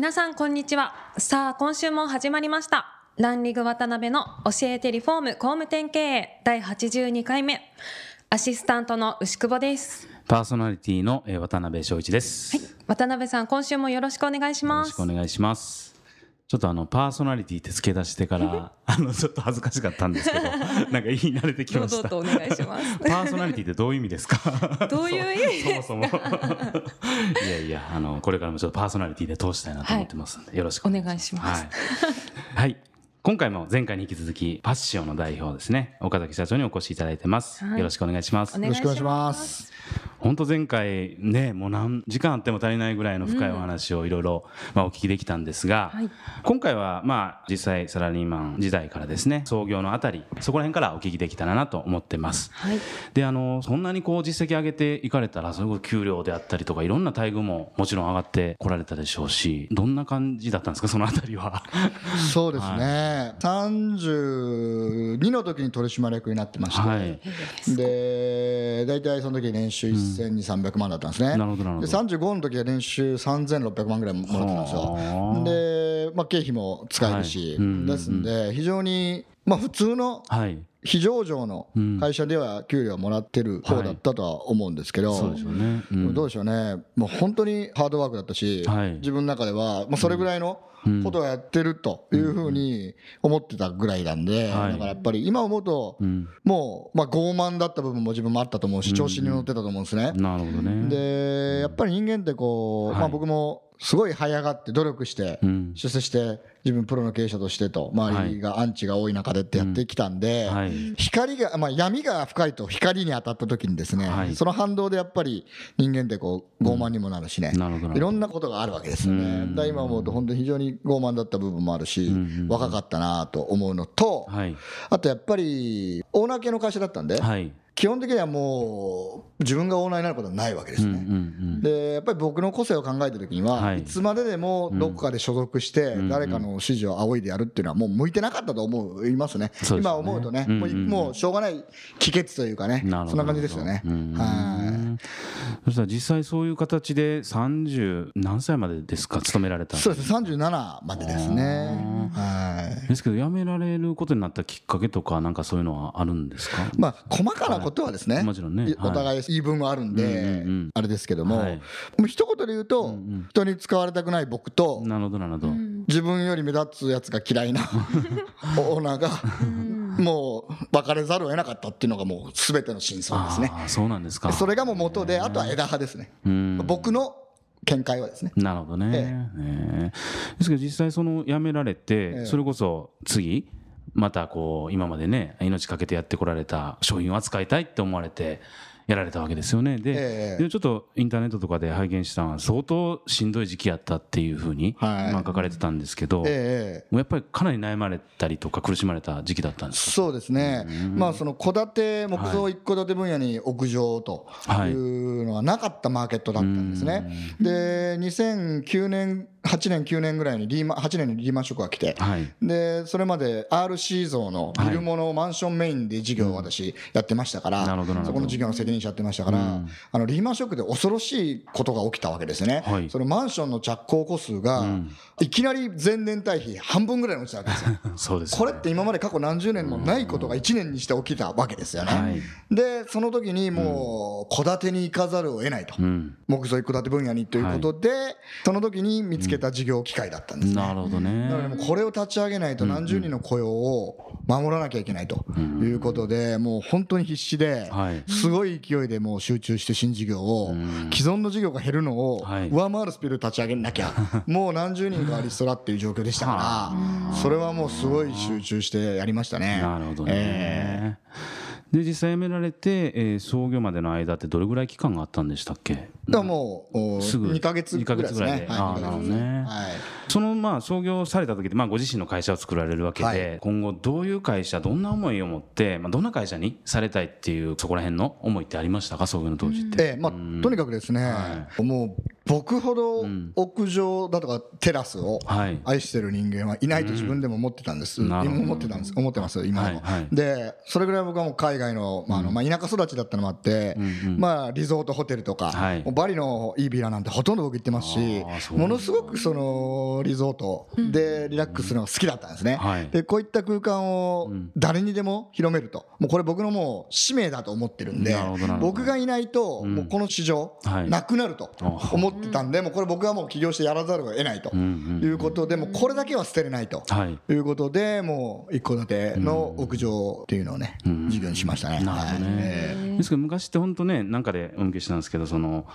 皆さんこんにちは。さあ今週も始まりました。ランリグ渡辺の教えてリフォーム工務店経営第82回目。アシスタントの牛久保です。パーソナリティのえー渡辺翔一です、はい。渡辺さん今週もよろしくお願いしよろますしくお願いしますちょっとあのパーソナリティって付け出してから あのちょっと恥ずかしかったんですけど なんか言い慣れてきました。堂々とお願いします。パーソナリティってどういう意味ですか？どういう意味？ですそもそも。いやいやあのこれからもちょっとパーソナリティで通したいなと思ってますんで、よろしくお願いします。はい、はい今回も前回に引き続きパッシオンの代表ですね。岡崎社長にお越しいただいてます、はい。よろしくお願いします。よろしくお願いしまます。す。本当前回ねもう何時間あっても足りないぐらいの深いお話をいろいろまあお聞きできたんですが、はい。今回はまあ実際サラリーマン時代からですね創業のあたりそこら辺からお聞きできたらなと思ってます。はい。であのそんなにこう実績上げていかれたらそれこそ給料であったりとかいろんな待遇ももちろん上がってこられたでしょうしどんな感じだったんですかそのあたりは？そうですね。32の時に取締役になってまして、はい。で大体その時年収1200万だったんですね。なるほどなるほど。で35の時は年収3600万ぐらいもらってたんですはよ。で、まあ経費も使えるし、はい。うんうんうん。ですんで非常にまあ普通のはい非上場の会社では給料はもらってる方だったとは思うんですけど、どうでしょうね、もう本当にハードワークだったし、はい。自分の中では、まあ、それぐらいのことをやってるというふうに思ってたぐらいなんで、はい。だからやっぱり今思うと、うん。もう、まあ、傲慢だった部分も自分もあったと思うし、調子に乗ってたと思うんですね。なるほどね。で、やっぱり人間ってこう、はい。まあ、僕もすごい這い上がって努力してうん。出世して自分プロの経営者としてと周りがアンチが多い中でってやってきたんで、はい。光が、まあ、闇が深いと光に当たった時にですね、はい。その反動でやっぱり人間ってこう傲慢にもなるしね、いろんなことがあるわけですよね。うん。だから今思うと本当に非常に傲慢だった部分もあるし、若かったなと思うのと、はい。あとやっぱりオーナー系の会社だったんで、はい。基本的にはもう自分がオーナーになることはないわけですね。でやっぱり僕の個性を考えた時には、はい。い、つまででもどこかで所属してん誰かの指示を仰いでやるっていうのはもう向いてなかったと思いますね、今思うとね、もうもうしょうがない帰結というかねそんな感じですよね。うんはそしたら実際そういう形で30何歳までですか？勤められたいそうです。ね37までですね。はい。ですけど辞められることになったきっかけとかなんかそういうのはあるんですか？まあ、細かなことはですね、もちろんね。お互い言い分があるんで、うんうんうん。あれですけども、はい。もう一言で言うと、人に使われたくない僕と、なるほどなるほど、自分より目立つやつが嫌いな オーナーが、もう別れざるを得なかったっていうのがもう全ての真相ですね。ああそうなんですか。それがもう元で、あとは枝葉ですね。うん。僕の見解はですね。なるほどね、ええ。ですけど実際その辞められて、ええ。それこそ次またこう今までね命かけてやってこられた商品を扱いたいって思われてやられたわけですよね。で,、ええ。でちょっとインターネットとかで拝見したのは相当しんどい時期やったっていうふうに、はい。まあ、書かれてたんですけど、ええもうやっぱりかなり悩まれたりとか苦しまれた時期だったんですか？そうですね、まあ、その戸建て、木造一戸建て分野に屋上とい。うのはなかったマーケットだったんですね。で、2009年、8年、9年ぐらいにリーマン、8年にリーマンショックが来て、はい。でそれまで RC 像のビルモのマンションメインで事業を私やってましたから、そこの事業の責任者やってましたから、あのリーマンショックで恐ろしいことが起きたわけですね、はい。そのマンションの着工戸数が、いきなり前年対比半分ぐらいに落ちたわけですよ。そうですよね。これって今まで過去何十年もないことが1年にして起きたわけですよね。はい。でその時にもう戸建てに行かざるを得ないと、うん。木造一戸建て分野にということで、その時に見つけた事業機会だったんですね。なるほどね。なのでもうこれを立ち上げないと何十人の雇用を守らなきゃいけないということで、もう本当に必死ではい、すごい勢いでもう集中して新事業を、既存の事業が減るのをはい。上回るスピードで立ち上げなきゃ、もう何十人かリストラっていう状況でしたから、それはもうすごい集中してやりましたね。なるほどね、え。で実際辞められて、えー創業までの間ってどれぐらい期間があったんでしたっけ？だもうすぐ2か月ぐらいでどね。はい。そのまあ創業された時でまあご自身の会社を作られるわけで、はい。今後どういう会社どんな思いを持って、まあ、どんな会社にされたいっていうそこら辺の思いってありましたか？創業の当時って。ええまあ、とにかくですね、はもう僕ほどん。屋上だとかテラスをはい。愛してる人間はいないと自分でも思ってたんです、今なるほど。思ってたんです。思ってます今でも、はい。はい。でそれぐらい僕はもう海外の,、まああのまあ、田舎育ちだったのもあって、うんうん。まあ、リゾートホテルとか、はいバリのいいビラなんてほとんど僕行ってますしものすごくそのリゾートでリラックスするのが好きだったんですね、はい。でこういった空間をん。誰にでも広めるともうこれ僕のもう使命だと思ってるんで僕がいないともうこの市場はい。なくなるとあ思ってたんでもうこれ僕はもう起業してやらざるを得ないということでもうこれだけは捨てれないとはい。いうことでもう一戸建ての屋上っていうのをねん。事業にしましたね。なるほどね、はい。ええですけど昔って本当ねなんかでお向けしたんですけどその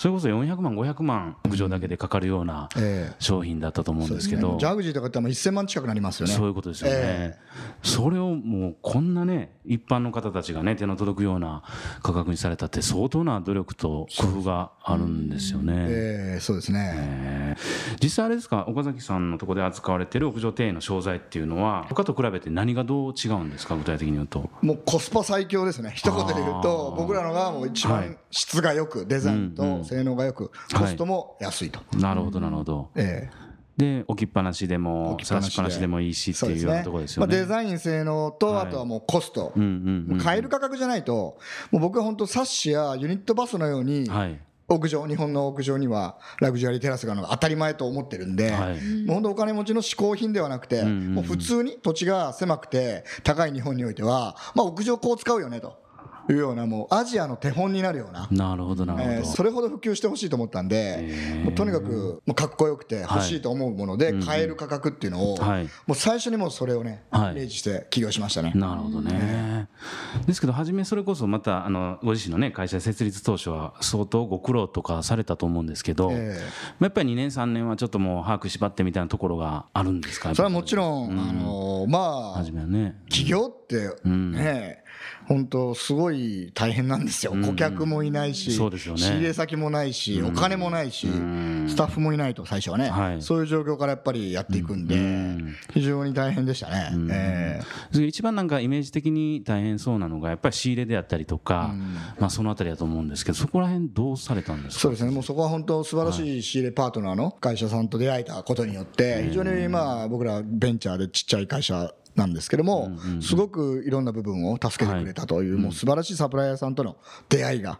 それこそ400万500万屋上だけでかかるようなええ。商品だったと思うんですけど、ジャグジーとかってもう1000万近くなりますよね。そういうことですよね、えそれをもうこんなね一般の方たちがね手の届くような価格にされたって相当な努力と工夫があるんですよね。ええそうですね。えー実際あれですか？岡崎さんのところで扱われてる屋上庭園の商材っていうのは他と比べて何がどう違うんですか？具体的に言うと。もうコスパ最強ですね。一言で言うと僕らのがもう一はい。番質が良くデザインと性能が良くコストも安いと。なるほどなるほど。ええ。で置きっぱなしでも置きっぱなしっぱなしでもいいしっていうようなところですまあ、よね。デザイン性能と、はい。あとはもうコスト、うんうん買える価格じゃないと、もう僕は本当、サッシやユニットバスのように、はい。屋上、日本の屋上にはラグジュアリーテラスがあるのが当たり前と思ってるんで、はい。もう本当、お金持ちの嗜好品ではなくて、もう普通に土地が狭くて高い日本においては、まあ、屋上こう使うよねというような、もうアジアの手本になるような。なるほどなるほど。えーそれほど普及してほしいと思ったんでもうとにかくもうかっこよくて欲しいと思うもので買える価格っていうのを、はいもう最初にもうそれをね、はいイメージして起業しましたね。なるほどね。ですけど、初めそれこそまた、あの、ご自身のね、会社設立当初は相当ご苦労とかされたと思うんですけど、えやっぱり2年、3年はちょっともう把握縛ってみたいなところがあるんですかそれはもちん。ろん、あのまあ初めはね。起業ってんね、本当すごい大変なんですよ、顧客もいないし、そうですよね。仕入れ先もないし、お金もないし、スタッフもいないと、最初はね、はい。そういう状況からやっぱりやっていくんで、ん。非常に大変でしたね。えそれ一番なんかイメージ的に大変そうなのが、やっぱり仕入れであったりとか、まあそのあたりだと思うんですけど、そこら辺どうされたんですか？そうですね、もうそこは本当、素晴らしい仕入れパートナーの会社さんと出会えたことによって、非常にまあ僕らベンチャーでちっちゃい会社なんですけども、すごくいろんな部分を助けてくれたという、もう素晴らしいサプライヤーさんとの出会いが、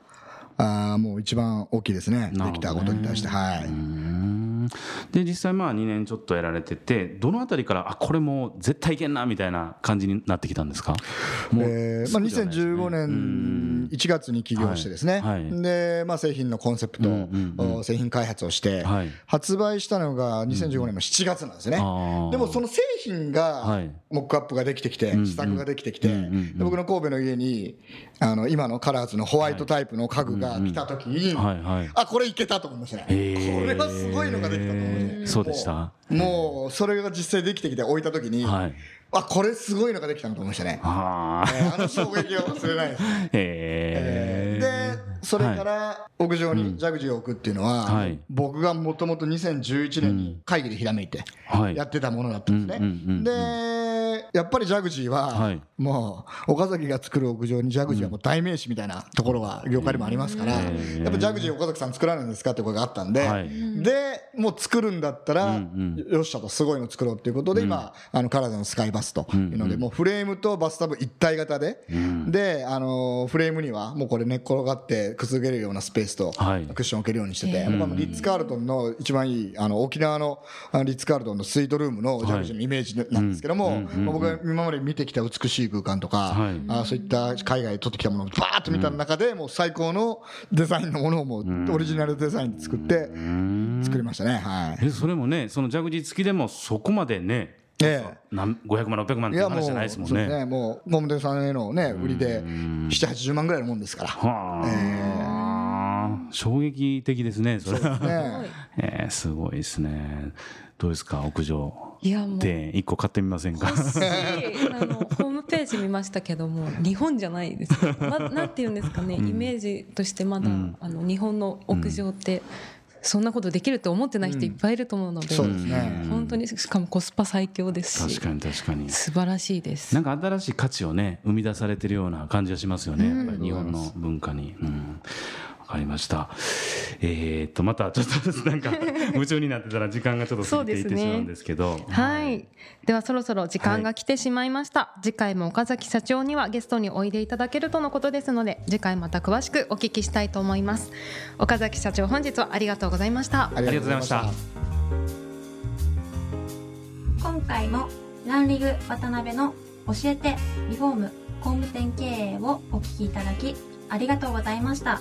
あーもう一番大きいですね、できたことに対して。はい。うんで実際まあ2年ちょっとやられててどのあたりからあこれもう絶対いけんなみたいな感じになってきたんですか？もうえーまあ、すぐじゃないですね。2015年1月に起業してですね、はい。はい。でまあ、製品のコンセプト、うんうんお製品開発をして、はい。発売したのが2015年の7月なんですね、あー。でもその製品がはい。モックアップができてきて、ん試作ができてきて、うんうんで僕の神戸の家にあの今のカラーズのホワイトタイプの家具が来た時に、はい。はいあこれいけたと思いましたね、これはすごいのができたそうでした。もうそれが実際できてきて置いた時に、はい。あこれすごいのができたなと思いましたね。あえーあの衝撃を忘れないです。ー。へでーそれから屋上にジャグジーを置くっていうのは、はい。僕がもともと2011年に会議でひらめいてはい。やってたものだったんですね。でやっぱりジャグジーは、はいもう岡崎が作る屋上にジャグジーはもう代名詞みたいなところが業界でもありますから、やっぱジャグジー岡崎さん作らないんですかって声があったんで、はい。でもう作るんだったら、うんよっしゃとすごいの作ろうっていうことで、今あのカラーズのスカイバスというので、もうフレームとバスタブ一体型で、であのフレームにはもうこれ寝っ転がってくつげるようなスペースとはい。クッションを置けるようにしてて、僕はもうリッツ・カールトンの一番いいあの沖縄のリッツ・カールトンのスイートルームのジャグジーのイメージなんですけども、まあ僕が今まで見てきた美しい空間とか、はい。あそういった海外で撮ってきたものをバーッと見た中で、もう最高のデザインのものをもうオリジナルデザインで作って作りましたね。はい。えそれもねそのジャグジー付きでもそこまでねええ。何500万600万って話じゃないですもんそうね。もう工務店さんへのね売りで780万ぐらいのもんですから。はあ、衝撃的ですねそれ。はね。えーすごいですね。どうですか屋上。って一個買ってみませんか？欲しい。あの ホームページ見ましたけども日本じゃないです、ま、なんて言うんですかね、イメージとしてまだ、あの日本の屋上って、そんなことできるって思ってない人いっぱいいると思うので、そうですね。本当にしかもコスパ最強ですし確かに確かに。素晴らしいです。なんか新しい価値をね生み出されてるような感じがしますよね、やっぱり日本の文化に。うん。わかりました。えー、っとまたちょっとずつなんか 夢中になってたら時間がちょっと過ぎていってしまうんですけど、ね、はい、ではそろそろ時間が来てしまいました、はい、次回も岡崎社長にはゲストにおいでいただけるとのことですので次回また詳しくお聞きしたいと思います。岡崎社長本日はありがとうございました。ありがとうございました今回もランリグ渡辺の教えてリフォーム工務店経営をお聞きいただきありがとうございました。